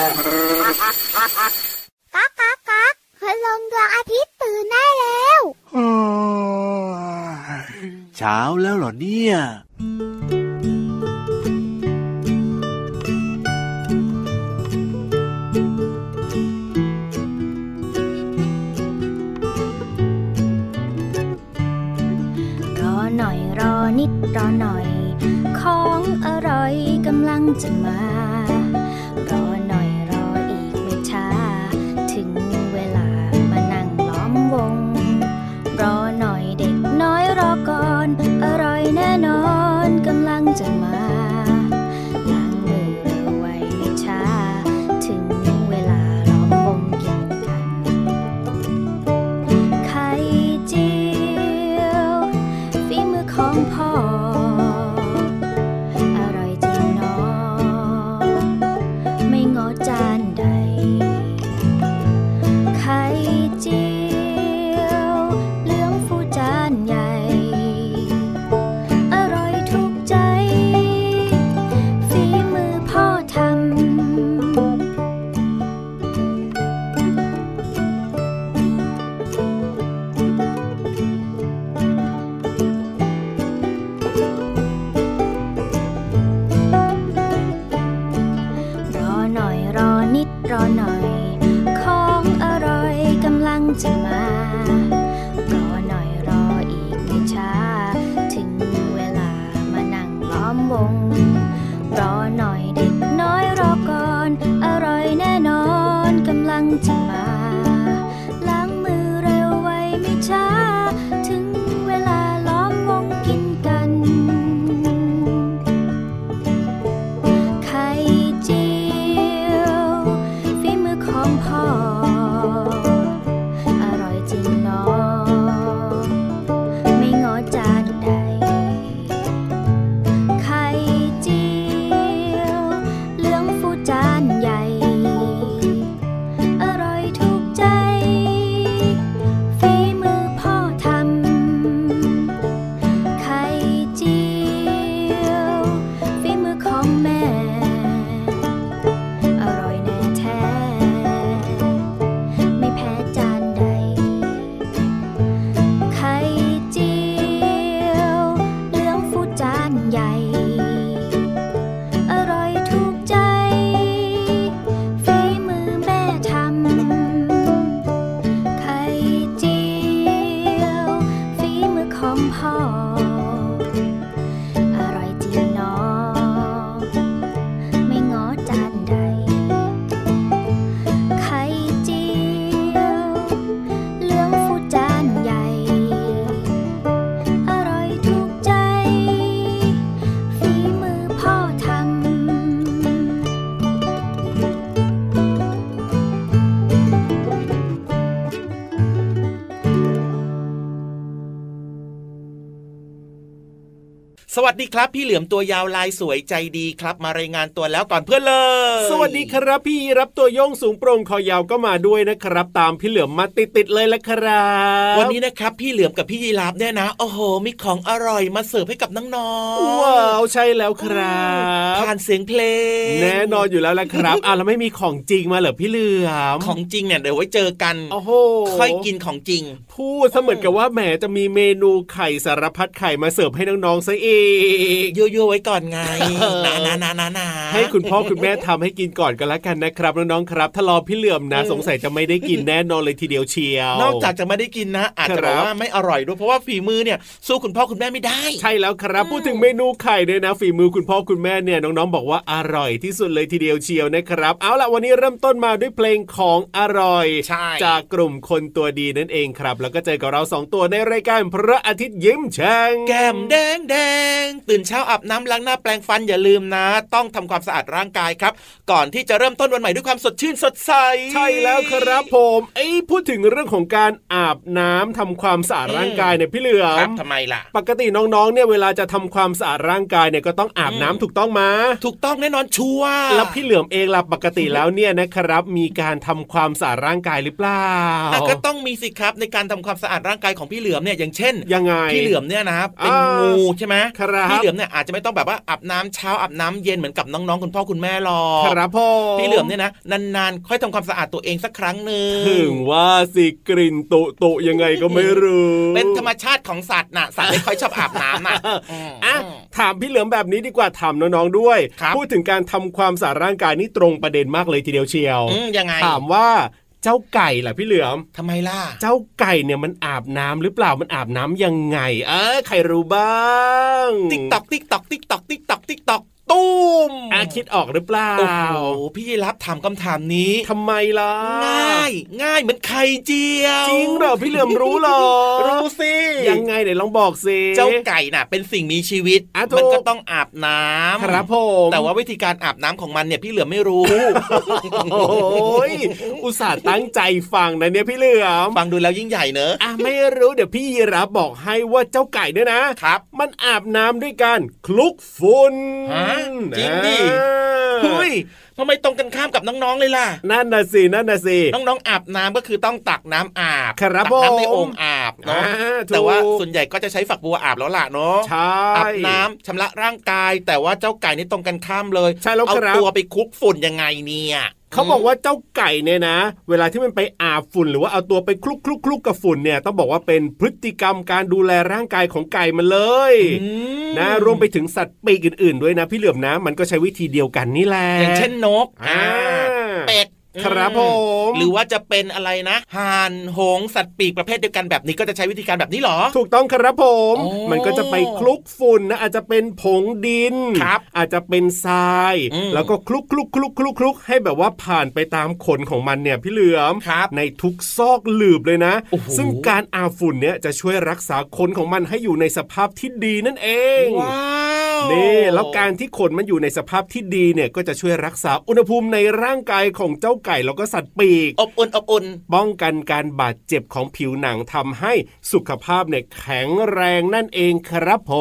ก๊ากก๊ากก๊ากพลังดวงอาทิตย์ตื่นได้แล้วเช้าแล้วเหรอเนี่ยรอหน่อยรอนิดรอหน่อย ของอร่อยกำลังจะมา กำ วัสดีครับ พี่เหลือมตัวยาวลายสวยใจดีครับ มารายงานตัวแล้วก่อนเพื่อนเลย สวัสดีครับพี่รับตัวโยงสูงโปร่งคอยาวก็มาด้วยนะครับ ตามพี่เหลือมมาติดๆเลยละครับวันนี้นะครับพี่เหลือมกับพี่ยีราฟเนี่ยนะโอ้โหมีของอร่อยมาเสิร์ฟให้กับน้องๆว้าวใช่แล้วครับผ่านเสียงเพลง แน่นอนอยู่แล้วละครับอะแล้วไม่มีของจริงมาเหรอพี่เหลือมของจริงเนี่ยเดี๋ยวไว้เจอกันโอ้โหค่อยกินของจริง พูดเสมือนกับว่าแหมจะมีเมนูไข่สารพัดไข่มาเสิร์ฟให้น้องๆซะเองยั่วๆไว้ก่อนไงนะนะนะนะนะให้คุณพ่อคุณแม่ทำให้กินก่อนกันละกันนะครับน้องๆครับ ถ้ารอพี่เหลือมนะ สงสัยจะไม่ได้กินแน่นอนเลยทีเดียวเชียว นอกจากจะไม่ได้กินนะ อาจจะครับแบบว่าไม่อร่อยด้วยเพราะว่าฝีมือเนี่ยสู้คุณพ่อคุณแม่ไม่ได้ ใช่แล้วครับ พูดถึงเมนูไข่เนี่ยนะ ฝีมือคุณพ่อคุณแม่เนี่ยน้องๆ บอกว่าอร่อยที่สุดเลยทีเดียวเชียวนะครับ เอาล่ะวันนี้เริ่มต้นมาด้วยเพลงของอร่อยใช่จากกลุ่มคนตัวดีนั่นเองครับ แล้วก็เจอกับเราสองตัวในรายการพระอาทิตย์ยิ้มแฉ่งแก้มแดงแดงตื่นเช้าอาบน้ำล้างหน้าแปรงฟันอย่าลืมนะ ต้องทำความสะอาดร่างกายครับ ก่อนที่จะเริ่มต้นวันใหม่ด้วยความสดชื่นสดใส ใช่แล้วครับผมเอ้ยพูดถึงเรื่องของการอาบน้ำทำความสะอาดร่างกายเนี่ยพี่เหลือครับมทำไมล่ะ ปกติน้องๆเนี่ยเวลาจะทำความสะอาดร่างกายเนี่ยก็ต้องอาบน้ำอืมถูกต้องมา ถูกต้องแน่นอนชัวร์แล้วพี่เหลือมเองล่ะปกติแล้วเนี่ยนะครับ มีการทำความสะอาดร่างกายหรือเปล่าอะก็ต้องมีสิครับในการทำความสะอาดร่างกายของพี่เหลือมเนี่ยอย่างเช่นยังไงพี่เหลือมเนี่ยนะเป็นอ่างูงูใช่ไหมครับพี่เหลือมเนี่ยอาจจะไม่ต้องแบบว่าอาบน้ำเช้าอาบน้ำเย็นเหมือนกับน้องๆคุณพ่อคุณแม่หรอกครับพ่อพี่เหลือมเนี่ยนะนานๆ ค่อยทำความสะอาดตัวเองสักครั้งหนึ่งถึงว่าสิกลิ่นตุตุยังไงก็ไม่รู้ เป็นธรรมชาติของสัตว์น่ะสัตว์ไม่ค่อยชอบอาบน้ำน่ะมอะถามพี่เหลือมแบบนี้ดีกว่าถามน้องๆด้วยครับพูดถึงการทำความสะอาดร่างกายนี่ตรงประเด็นมากเลยทีเดียวเชียวอืมยังไงถามว่า เจ้าไก่ล่ะพี่เหลือมทำไมล่ะ เจ้าไก่เนี่ยมันอาบน้ำหรือเปล่ามันอาบน้ำยังไง เออใครรู้บ้าง ติ๊กตอกติ๊กตอกติ๊กตอกติ๊กตอกติ๊กตอก ตุ้มอาคิดออกหรือเปล่าโอ้โหพี่ยีรับถามคำถามนี้ทำไมล่ะง่าย ง่ายเหมือนไข่เจียว จริงเหรอพี่เหลือมรู้เหรอ รู้สิยังไงไหนลองบอกสิเจ้าไก่น่ะ เป็นสิ่งมีชีวิตอะถูกมันก็ต้องอาบน้ำครับผมแต่ว่าวิธีการอาบน้ำของมันเนี่ยพี่เหลือมไม่รู้โอ้ยอุตส่าห์ตั้งใจฟังนะเนี่ยพี่เหลือมฟังดูแล้วยิ่งใหญ่เนอะอะไม่รู้เดี๋ยวพี่ยีรับบอกให้ว่าเจ้าไก่เนี่ยนะครับ มันอาบน้ำด้วยการคลุกฝุ่นฮะจริงดิอ่าเฮ้ยทำไมตรงกันข้ามกับน้องๆเลยล่ะ นั่นน่ะสิ นั่นน่ะสิ น้องๆอาบน้ำก็คือต้องตักน้ำอาบครับตัน้ำในผมโอ่งอาบเนาะอ่าถูกแต่ว่าส่วนใหญ่ก็จะใช้ฝักบัวอาบแล้วล่ะเนาะใช่อาบน้ำชำระร่างกาย แต่ว่าเจ้าไก่นี่ตรงกันข้ามเลยใช่แล้วเอาครับตัวไปคลุกฝุ่นยังไงเนี่ย เขาบอกว่าเจ้าไก่เนี่ยนะ เวลาที่มันไปอาบฝุ่นหรือว่าเอาตัวไปคลุกคลุกคลุกกับฝุ่นเนี่ยต้องบอกว่าเป็นพฤติกรรมการดูแลร่างกายของไก่มันเลยอืมนะรวมไปถึงสัตว์ปีกอื่น ๆ ด้วยนะพี่เหลือมนะ มันก็ใช้วิธีเดียวกันนี่แหละอย่างเช่นนกอ่าเป็ด ครับผมหรือว่าจะเป็นอะไรนะห่านหงส์สัตว์ปีกประเภทเดียวกันแบบนี้ก็จะใช้วิธีการแบบนี้เหรอ ถูกต้องครับผมโอ้มันก็จะไปคลุกฝุ่นนะอาจจะเป็นผงดินครับอาจจะเป็นทรายอืมแล้วก็คลุกคลุกคลุกคลุกคลุกให้แบบว่าผ่านไปตามขนของมันเนี่ยพี่เหลือมครับในทุกซอกหลืบเลยนะโอ้โหซึ่งการอาบฝุ่นเนี่ยจะช่วยรักษาขนของมันให้อยู่ในสภาพที่ดีนั่นเองว้าว นี่แล้วการที่ขนมันอยู่ในสภาพที่ดีเนี่ยก็จะช่วยรักษาอุณหภูมิในร่างกายของเจ้าไก่แล้วก็สัตว์ปีก อบอุ่นอบอุ่นป้องกันการบาดเจ็บของผิวหนังทำให้สุขภาพเนี่ยแข็งแรงนั่นเองครับผ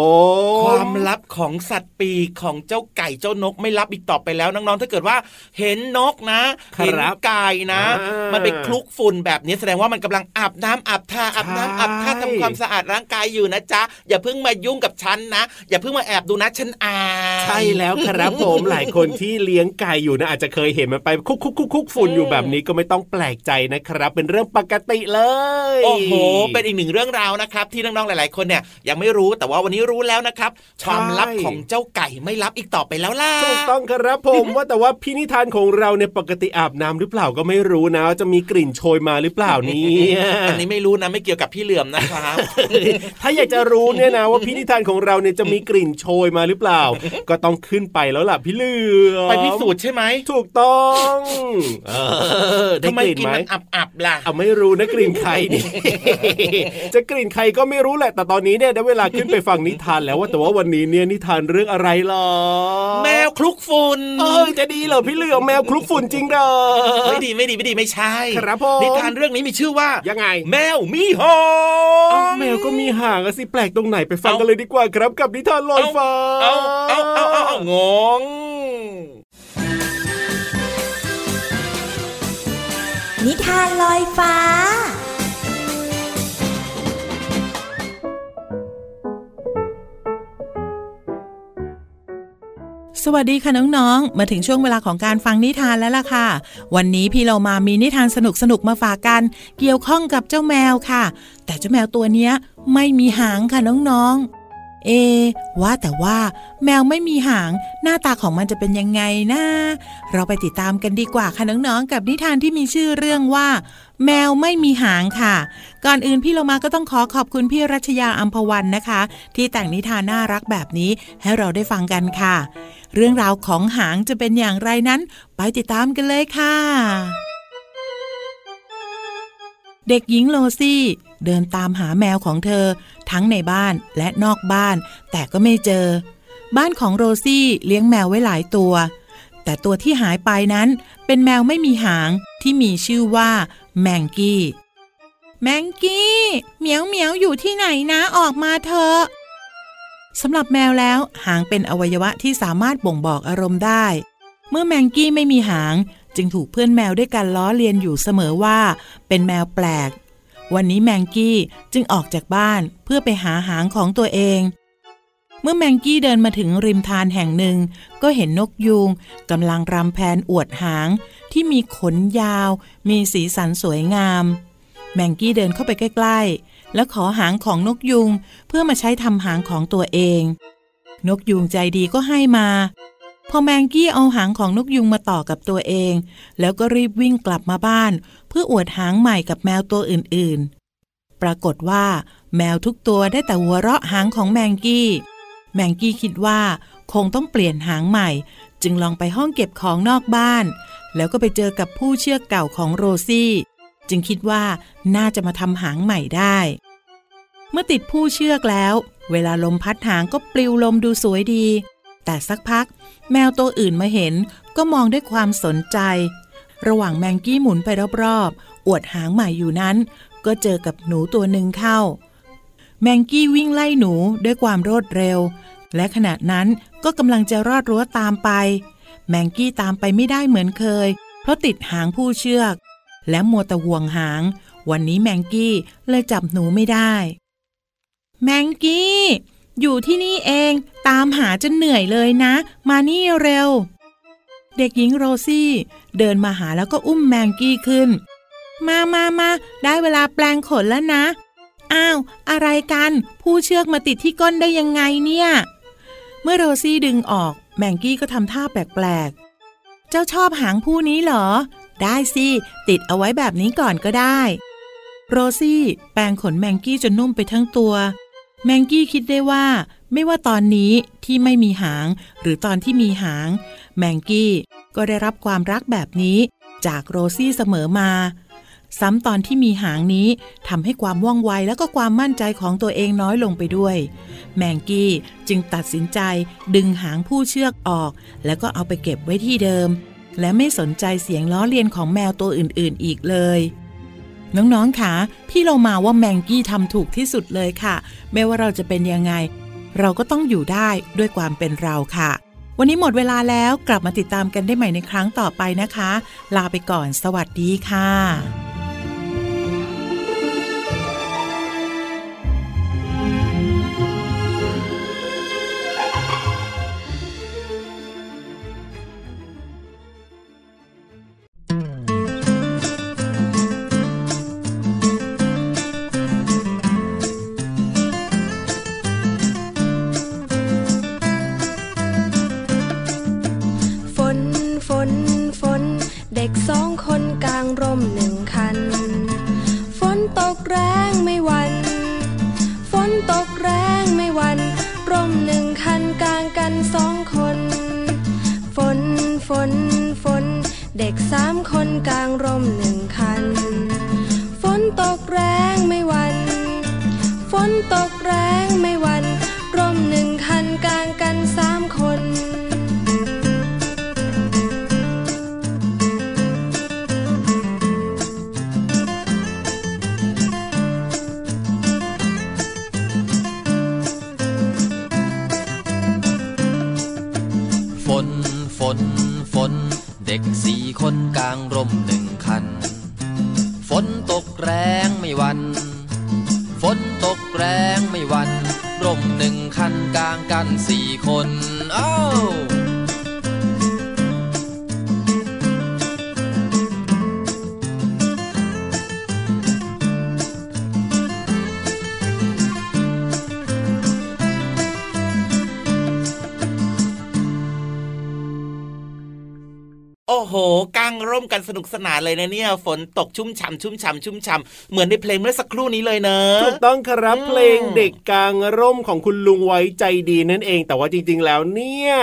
มความลับของสัตว์ปีกของเจ้าไก่เจ้านกไม่ลับอีกต่อไปแล้วน้องๆถ้าเกิดว่าเห็นนกนะครับเห็นไก่นะอ่ามัมันไปคลุกฝุ่นแบบนี้แสดงว่ามันกำลังอาบน้ำอาบท่าอาบน้ำอาบท่าใช่ทำความสะอาดร่างกายอยู่นะจ๊ะอย่าเพิ่งมายุ่งกับฉันนะ อย่าเพิ่งมาแอบดูนะฉันอายใช่แล้วครับผมหลายคนที่เลี้ยงไก่อยู่นะอาจจะเคยเห็นมันไปคุกคุกคุกคุกฝุ่นอยู่แบบนี้ก็ไม่ต้องแปลกใจนะครับ เป็นเรื่องปกติเลย โอ้โห เป็นอีกหนึ่งเรื่องราวนะครับ ที่น้องๆหลายๆคนเนี่ยยังไม่รู้แต่ว่าวันนี้รู้แล้วนะครับความลับของเจ้าไก่ไม่ลับอีกต่อไปแล้วล่ะถูกต้องครับผมว่าแต่ว่าพี่นิทานของเราเนี่ยปกติอาบน้ำหรือเปล่าก็ไม่รู้นะว่าจะมีกลิ่นโชยมาหรือเปล่าเนี่ยอันนี้ไม่รู้นะไม่เกี่ยวกับพี่เหลื่อมนะครับถ้าอยากจะรู้เนี่ยนะว่าพี่นิทานของเราเนี่ยจะมีกลิ่นโชยมาหรือเปล่า ก็ต้องขึ้นไปแล้วล่ะพี่เหลือมไปพิสูจน์ใช่ไหมถูกต้องเออได้ทำไมกลิ่นกินไหมมันอับๆล่ะเอาไม่รู้นะกลิ่นใครนี่จะกลิ่นใครก็ไม่รู้แหละ แต่ตอนนี้เนี่ยได้เวลาขึ้นไปฟังนิทานแล้วว่าแต่ว่าวันนี้เนี่ยนิทานเรื่องอะไรหรอแมวคลุกฝุ่นเออจะดีเหรอพี่เหลือมแมวคลุกฝุ่นจริงเหรอไม่ดีไม่ดีไม่ดีไม่ใช่ครับผมนิทานเรื่องนี้มีชื่อว่ายังไง แมวมีหอเอ้างแมวก็มีหางอะสิแปลกตรงไหนไปฟังกันเลยดีกว่าครับกับนิทานลอยฟ้าเอาเอาเอาเอางง นิทานลอยฟ้าสวัสดีค่ะน้องๆ มาถึงช่วงเวลาของการฟังนิทานแล้วล่ะค่ะ วันนี้พี่เรามามีนิทานสนุกๆ มาฝากกัน เกี่ยวข้องกับเจ้าแมวค่ะ แต่เจ้าแมวตัวนี้ไม่มีหางค่ะน้องๆ เอ ว่าแต่ว่าแมวไม่มีหางหน้าตาของมันจะเป็นยังไงนะ เราไปติดตามกันดีกว่าค่ะน้องๆ กับนิทานที่มีชื่อเรื่องว่า แมวไม่มีหางค่ะ ก่อนอื่นพี่เรามาก็ต้องขอขอบคุณพี่รัชยาอัมพวันนะคะ ที่แต่งนิทานน่ารักแบบนี้ให้เราได้ฟังกันค่ะ เรื่องราวของหางจะเป็นอย่างไรนั้น ไปติดตามกันเลยค่ะ เด็กหญิงโลซี่ เดินตามหาแมวของเธอ ทั้งในบ้านและนอกบ้าน แต่ก็ไม่เจอ บ้านของโรซี่เลี้ยงแมวไว้หลายตัว แต่ตัวที่หายไปนั้นเป็นแมวไม่มีหางที่มีชื่อว่าแมงกี้แมงกี้เหมียวเหมียวอยู่ที่ไหนนะออกมาเถอะสำหรับแมวแล้วหางเป็นอวัยวะที่สามารถบ่งบอกอารมณ์ได้ เมื่อแมงกี้ไม่มีหาง จึงถูกเพื่อนแมวด้วยกันล้อเลียนอยู่เสมอว่า เป็นแมวแปลก วันนี้แมงกี้จึงออกจากบ้านเพื่อไปหาหางของตัวเอง เมื่อแมงกี้เดินมาถึงริมทานแห่งหนึ่ง ก็เห็นนกยูงกำลังรำแพนอวดหาง ที่มีขนยาว มีสีสันสวยงาม แมงกี้เดินเข้าไปใกล้ๆ แล้วขอหางของนกยูงเพื่อมาใช้ทำหางของตัวเอง นกยูงใจดีก็ให้มา พอแมงกี้เอาหางของนกยุงมาต่อกับตัวเอง แล้วก็รีบวิ่งกลับมาบ้าน เพื่ออวดหางใหม่กับแมวตัวอื่นๆ ปรากฏว่า แมวทุกตัวได้แต่หัวเราะหางของแมงกี้ แมงกี้คิดว่าคงต้องเปลี่ยนหางใหม่ จึงลองไปห้องเก็บของนอกบ้าน แล้วก็ไปเจอกับผู้เชือกเก่าของโรซี่ จึงคิดว่าน่าจะมาทำหางใหม่ได้ เมื่อติดผู้เชือกแล้ว เวลาลมพัดหางก็ปลิวลมดูสวยดี แต่สักพัก แมวตัวอื่นมาเห็นก็มองด้วยความสนใจ ระหว่างแมงกี้หมุนไปรอบๆ อวดหางใหม่อยู่นั้น ก็เจอกับหนูตัวหนึ่งเข้า แมงกี้วิ่งไล่หนูด้วยความรวดเร็ว และขณะนั้นก็กำลังจะรอดรั้วตามไป แมงกี้ตามไปไม่ได้เหมือนเคย เพราะติดหางผู้เชือก และมัวต่ห่วงหาง วันนี้แมงกี้เลยจับหนูไม่ได้ แมงกี้ อยู่ที่นี่เองตามหาจนเหนื่อยเลยนะ มานี่เร็ว เด็กหญิงโรซี่ เดินมาหาแล้วก็อุ้มแมงกี้ขึ้น มามามาได้เวลาแปลงขนแล้วนะ อ้าว อะไรกัน ผู้เชือกมาติดที่ก้นได้ยังไงเนี่ย เมื่อโรซี่ดึงออก แมงกี้ก็ทำท่าแปลกๆ เจ้าชอบหางผู้นี้เหรอ ได้สิ ติดเอาไว้แบบนี้ก่อนก็ได้ โรซี่ แปรงขนแมงกี้จนนุ่มไปทั้งตัว แมงกี้คิดได้ว่า ไม่ว่าตอนนี้ที่ไม่มีหาง หรือตอนที่มีหาง แมงกี้ก็ได้รับความรักแบบนี้ จากโรซี่เสมอมา ซ้ำตอนที่มีหางนี้ทำให้ความว่องไวและก็ความมั่นใจของตัวเองน้อยลงไปด้วย แมงกี้จึงตัดสินใจดึงหางผู้เชือกออก แล้วก็เอาไปเก็บไว้ที่เดิม และไม่สนใจเสียงล้อเลียนของแมวตัวอื่นๆ อีกเลย น้องๆค่ะพี่เรามาว่าแมงกี้ทำถูกที่สุดเลยค่ะ ไม่ว่าเราจะเป็นยังไง เราก็ต้องอยู่ได้ด้วยความเป็นเราค่ะ วันนี้หมดเวลาแล้วกลับมาติดตามกันได้ใหม่ในครั้งต่อไปนะคะ ลาไปก่อนสวัสดีค่ะ ตกแรง โอ้โหกางร่มกันสนุกสนานเลยนะเนี่ย ฝนตกชุ่มฉ่ำชุ่มฉ่ำชุ่มฉ่ำเหมือนในเพลงเมื่อสักครู่นี้เลยเนอะถูกต้องครับอืมเพลงเด็กกลางร่มของคุณลุงไว้ใจดีนั่นเอง แต่ว่าจริง ๆ แล้วเนี่ย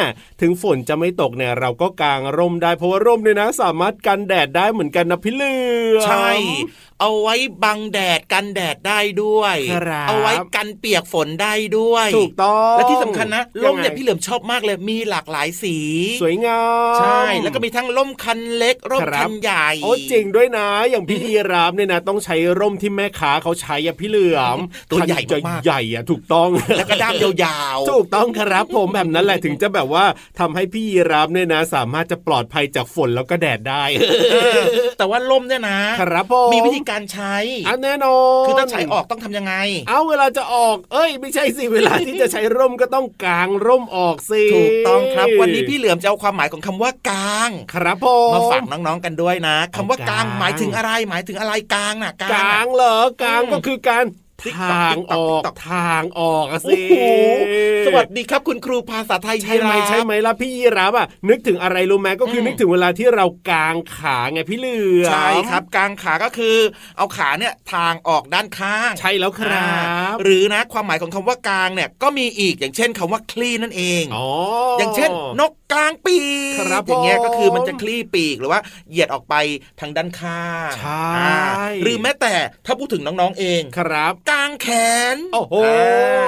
ถึงฝนจะไม่ตกเนี่ยเราก็กางร่มได้เพราะว่าร่มเนี่ยนะ สามารถกันแดดได้เหมือนกันนะพี่เหลือมใช่เอาไว้บังแดดกันแดดได้ด้วยครับเอาไว้กันเปียกฝนได้ด้วยถูกต้องและที่สำคัญนะร่มเนี่ยงไงพี่เหลือมชอบมากเลยมีหลากหลายสี สวยงามใช่แล้วก็มีทั้งล่มคันเล็กร่มครับคันใหญ่โอ้จริงด้วยนะ อย่างพี่ยีรามเนี่ยนะ ต้องใช้ร่มที่แม่ค้าเขาใช้อะพี่เหลือมตัวใหญ่คันมากๆใหญ่อะถูกต้องแล้วก็ด้ามยาวๆถูกต้องครับ ผมแบบนั้นแหละถึงจะแบบว่าทำให้พี่ยีรับเนี่ยนะ สามารถจะปลอดภัยจากฝนแล้วก็แดดได้เออแต่ว่าล่มเนี่ยนะครับผมมีวิธีการใช้อันแน่นอนคือถ้าใช้ออกต้องทำยังไง เอาเวลาจะออก เอ้ย ไม่ใช่สิเวลาที่จะใช้ร่มก็ต้องกางร่มออกสิถูกต้องครับวันนี้พี่เหลือมจะเอาความหมายของคำว่ากางครับผมมาฝากน้องๆกันด้วยนะคำว่ากางกางหมายถึงอะไรหมายถึงอะไรกางน่ะกางกาน่ะงเหรอกางอืมก็คือการติ๊กต๊อก ทางออกติ๊กต๊อกทางออกอะสิโอ้โหสวัสดีครับคุณครูภาษาไทยใช่ไหมยีราฟใช่ไหมล่ะพี่ยีรับอะนึกถึงอะไรรู้ไหมก็คืออมนึกถึงเวลาที่เรากางขาไงพี่เหลือมใช่ครับกางขาก็คือ เอาขาเนี่ยทางออกด้านข้าง ใช่แล้วครับ หรือนะความหมายของคำว่ากางเนี่ยก็มีอีกอย่างเช่นคำว่าคลี่นั่นเองอ๋อออย่างเช่น นกกลางปีกครับอย่างเงี้ยผมก็คือมันจะคลี่ปีกหรือว่าเหยียดออกไปทางด้านข้างใช่อ่าหรือแม้แต่ถ้าพูดถึงน้องๆเองครับกางแขน โอ้โหอ่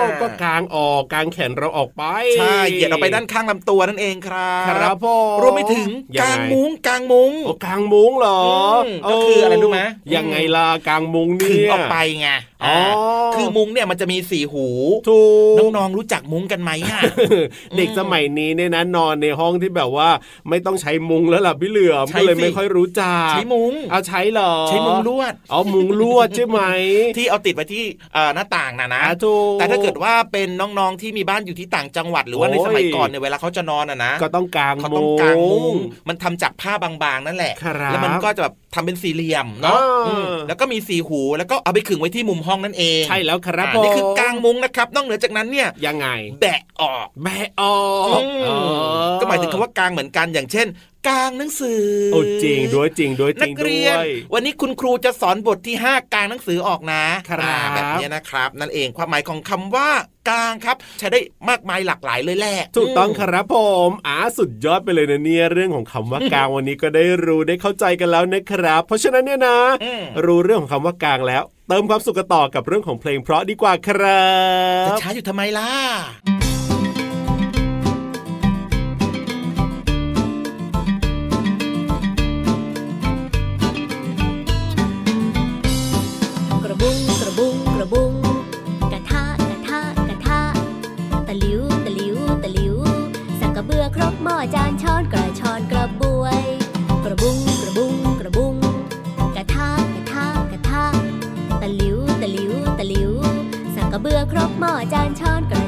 าก็กางออกกางแขนเราออกไป ใช่เหยียดออกไปด้านข้างลำตัวนั่นเองครับครับผมรวมไปถึงยักางไมุ้งกางมุ้งโอ้กางมุ้งเหรอมก็คืออะไรรู้ไหมยังไงล่ะกางมุ้งขึเนี่งยออกไปไงอ๋ออ่าคือมุ้งเนี่ยมันจะมีสี่หูถูกน้องๆรู้จักมุ้งกันไหมอะเด็กสมัยนี้เนี่ยนะนอนในห้องที่แบบว่าไม่ต้องใช้มุ้งแล้วล่ะพี่เหลือมใช้ก็เลยสิไม่ค่อยรู้จักใช้มุ้งเอาใช้เหรอ ใช้มุ้งลวดเอามุ้งลวดใช่ไหมที่เอาติดไว้ที่เอ่อหน้าต่างนะนะอะถูกแต่ถ้าเกิดว่าเป็นน้องๆที่มีบ้านอยู่ที่ต่างจังหวัดหรือว่าในโอ้ยสมัยก่อนเนี่ยเวลาเขาจะนอนอะนะก็ต้องกางเขาต้มุ้องงกางมุ้งมันทำจากผ้าบางๆนั่นแหละครับแล้วมันก็จะแบบทำเป็นสี่เหลี่ยมเนาะอ่าอืมแล้วก็มีสีหูแล้วก็เอาไปขึงไว้ที่มุมห้องนั่นเองใช่แล้วครับอ่าผมนี่คือกางมุ้งนะครับนอกเหนือจากนั้นเนี่ยยังไง แบะออกแม่ออกอืมอ๋อก็หมายถึงคำว่ากางเหมือนกันอย่างเช่นกางหนังสือโอ้จริงด้วยจริงด้วยจนัริงกด้เรียนวยวันนี้คุณครูจะสอนบทที่ 5กางหนังสือออกนะครับอ่าแบบนี้นะครับ นั่นเองความหมายของคำว่ากางครับ ใช้ได้มากมายหลากหลายเลยแหละถูกต้องมครับผมอ่าสุดยอดไปเลยนะเนี่ยเรื่องของคำว่ากางวันนี้ก็ได้รู้ได้เข้าใจกันแล้วนะครับ เพราะฉะนั้นเนี่ยนะอืมรู้เรื่องของคำว่ากางแล้ว เติมความสุขกันต่อกับเรื่องของเพลงเพราะดีกว่าครัจะบช้าอยู่ทำไมล่ะ เบื่อครกหม้อจานช้อนกระชอนกระ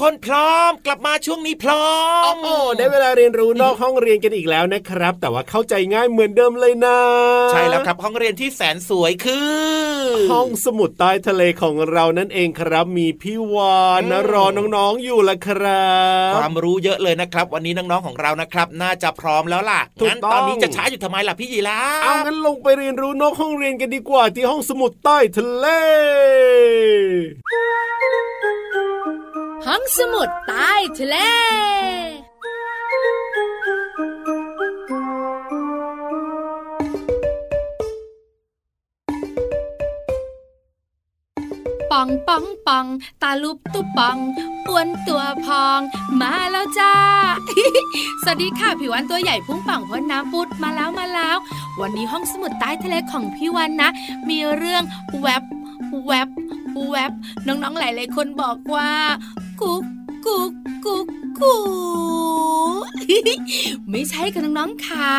คนพร้อม กลับมาช่วงนี้พร้อมโอ้ได้เวลาเรียนรู้นอกห้องเรียนกันอีกแล้วนะครับ แต่ว่าเข้าใจง่ายเหมือนเดิมเลยนะ ใช่แล้วครับห้องเรียนที่แสนสวยคือ ห้องสมุดใต้ทะเลของเรานั่นเองครับ มีพี่วานนะรอน้องๆอยู่ละครับความรู้เยอะเลยนะครับ วันนี้น้องๆของเรานะครับ น่าจะพร้อมแล้วล่ะถูกงั้นต้องตอนนี้จะช้าอยู่ทำไมล่ะพี่ยีราฟเอางั้นลงไปเรียนรู้นอกห้องเรียนกันดีกว่าที่ห้องสมุดใต้ทะเล ห้องสมุดใต้ทะเลปองปองปอง ตาลุบตุปองอ้วนตัวพอง มาแล้วจ้า สวัสดีค่ะผิววันตัวใหญ่พุ่งป่องพ้นน้ำปุดมาแล้วมาแล้ว วันนี้ห้องสมุดใต้ทะเลของพี่วันนะ มีเรื่องแวบแวบแวบน้องๆหลายๆคนบอกว่า กุ๊กกุ๊กกุ๊กกุ๊กไม่ใช่ค่ะน้องๆค่ะ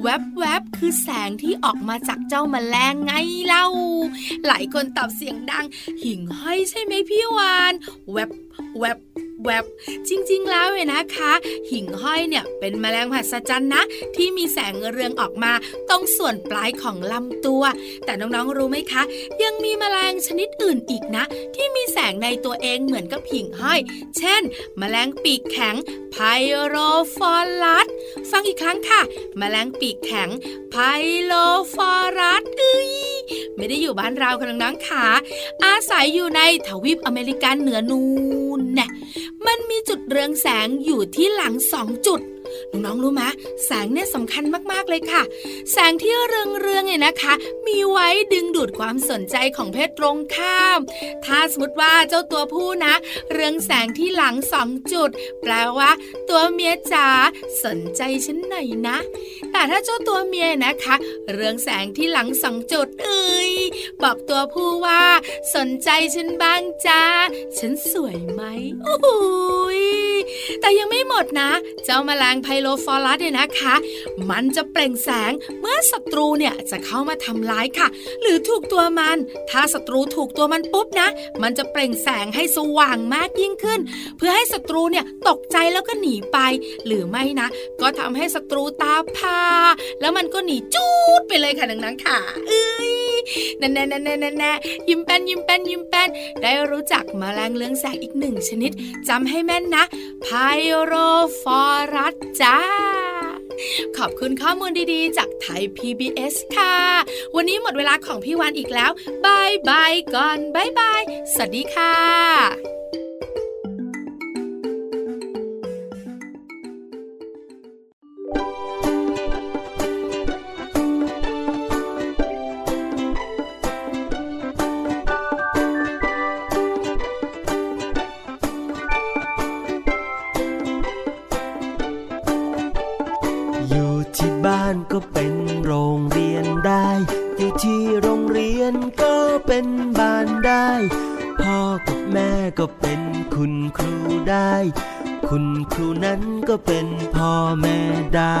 แวบแวบคือแสงที่ออกมาจากเจ้าแมลงไงเล่า หลายคนตอบเสียงดัง หิ่งห้อยใช่ไหมพี่วาน แวบแวบ แวบจริง ๆ แล้วเว้นะคะ หิ่งห้อยเนี่ยเป็นแมลงมหัศจรรย์นะ ที่มีแสงเรืองออกมาตรงส่วนปลายของลำตัว แต่น้องๆรู้ไหมคะ ยังมีแมลงชนิดอื่นอีกนะ ที่มีแสงในตัวเองเหมือนกับหิ่งห้อย เช่น แมลงปีกแข็งไพโรฟอรัสฟังอีกครั้งค่ะ แมลงปีกแข็งไพโลฟอรัสเอ้ยไม่ได้อยู่บ้านเราค่ะน้องๆค่ะอาศัยอยู่ในทวีปอเมริกันเหนือนูนแน่ มีจุดเรืองแสงอยู่ที่หลังสองจุด น้องๆรู้ไหมแสงเนี่ยสำคัญมากๆเลยค่ะ แสงที่เรืองเรืองเนี่ยนะคะ มีไว้ดึงดูดความสนใจของเพศตรงข้าม ถ้าสมมติว่าเจ้าตัวผู้นะ เรืองแสงที่หลังสองจุด แปลว่า ตัวเมียจ๋าสนใจฉันหน่อยนะ แต่ถ้าเจ้าตัวเมียนะคะ เรืองแสงที่หลังสองจุดเอ้ยบอกตัวผู้ว่า สนใจฉันบ้างจ้าฉันสวยไหมโอ้โหแต่ยังไม่หมดนะ เจ้าแมลงพโลฟอรัสเนี่ยนะคะ มันจะเปล่งแสงเมื่อศัตรูเนี่ยจะเข้ามาทำร้ายค่ะ หรือถูกตัวมัน ถ้าศัตรูถูกตัวมันปุ๊บนะ มันจะเปล่งแสงให้สว่างมากยิ่งขึ้น เพื่อให้ศัตรูเนี่ยตกใจแล้วก็หนีไป หรือไม่นะ ก็ทำให้ศัตรูตาพาแล้วมันก็หนีจูดไปเลยค่ะนังๆค่ะ เอ้ยแน่แน่แน่แน่แน่ยิ้มแป้นยิ้มแป้นยิ้มแป้นได้รู้จักมแมลงเลื้องแสงอีกหนึ่งชนิดจำให้แม่นนะ Pyrophorus จา ขอบคุณข้อมูลดีๆ จากไทย PBS ค่ะ วันนี้หมดเวลาของพี่วันอีกแล้วบายบายก่อนบายบายสวัสดีค่ะานก็เป็นโรงเรียนได้ อยู่ที่โรงเรียนก็เป็นบ้านได้ พ่อกับแม่ก็เป็นคุณครูได้ คุณครูนั้นก็เป็นพ่อแม่ได้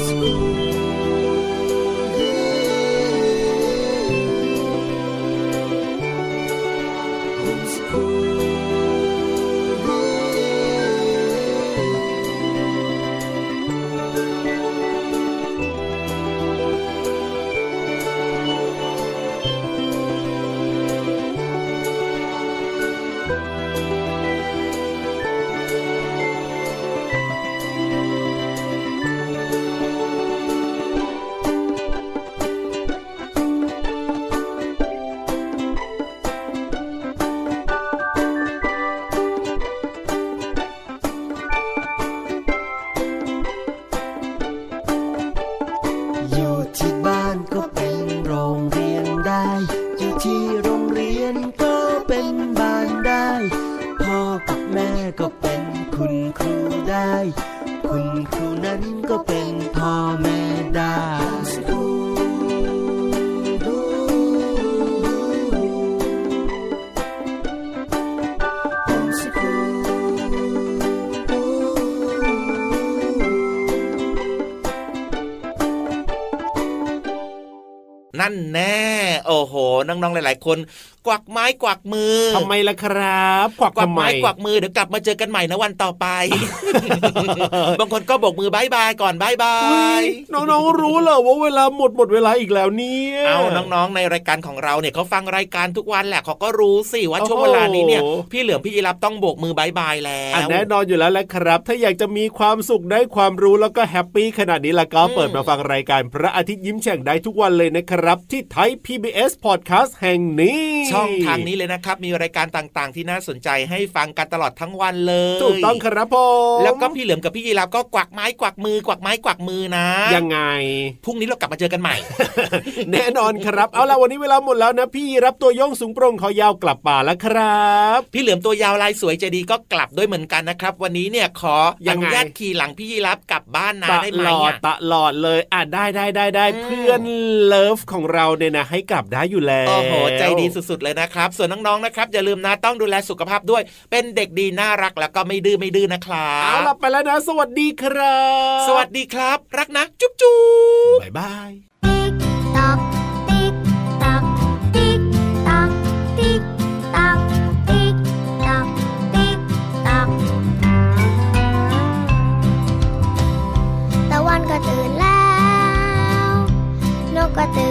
น้องๆหลาย ๆ คน กวักไม้กวักมือทำไมล่ะครับ กวักกวักทำไมไม้กวักมือเดี๋ยวกลับมาเจอกันใหม่นะวันต่อไป บางคนก็โบกมือบายบายก่อนบายบายน้องๆรู้เหรอว่าเวลาหมดหมดเวลาอีกแล้วเนี่ยเอาน้องๆในรายการของเราเนี่ยเขาฟังรายการทุกวันแหละเขาก็รู้สิว่าช่วงเวลานี้เนี่ยพี่เหลือมพี่ยีรับต้องโบกมือบายบายแล้วอันแน่นอนอยู่แล้วแหละครับ ถ้าอยากจะมีความสุขได้ความรู้แล้วก็ happy ขนาดนี้ละก็เปิดมาฟังรายการพระอาทิตย์ยิ้มแฉ่งได้ทุกวันเลยนะครับ ที่ Thai PBS Podcast แห่งนี้ ช่องทางนี้เลยนะครับ มีรายการต่างๆ ที่น่าสนใจให้ฟังกันตลอดทั้งวันเลยถูกต้องครับผมแล้วก็พี่เหลือมกับพี่ยีรับก็กวักไม้กวักมือกวักไม้กวักมือนะ ยังไงพรุ่งนี้เรากลับมาเจอกันใหม่ แน่นอนครับ เอาล่ะวันนี้เวลาหมดแล้วนะ พี่รับตัวโยงสูงโปร่งคอยาวกลับป่าแล้วครับ พี่เหลือมตัวยาวลายสวยใจดีก็กลับด้วยเหมือนกันนะครับ วันนี้เนี่ยขออยังนุไงญาตขี่หลังพี่ยีรับกลับบ้านนะตได้ไหมลอดอะตลอดเลยอะได้ได้ได้ได้อืมเพื่อนlove ของเราเนี่ยนะให้กลับได้อยู่แล้วโอ้โหใจดีสุดๆเลยนะครับ ส่วนน้องๆนะครับอย่าลืมนะต้องดูแลสุขภาพด้วย เป็นเด็กดีน่ารักแล้วก็ไม่ดื้อไม่ดื้อนะครับเอาล่ะไปแล้วนะ สวัสดีครับ สวัสดีครับ รักนะ จุ๊บจุ๊บบ๊ายบายตอกติ๊กตอกติ๊กตอกติ๊กตอกติ๊กตอกติ๊กตอกตะวันก็ตื่นแล้วนกก็ตื่น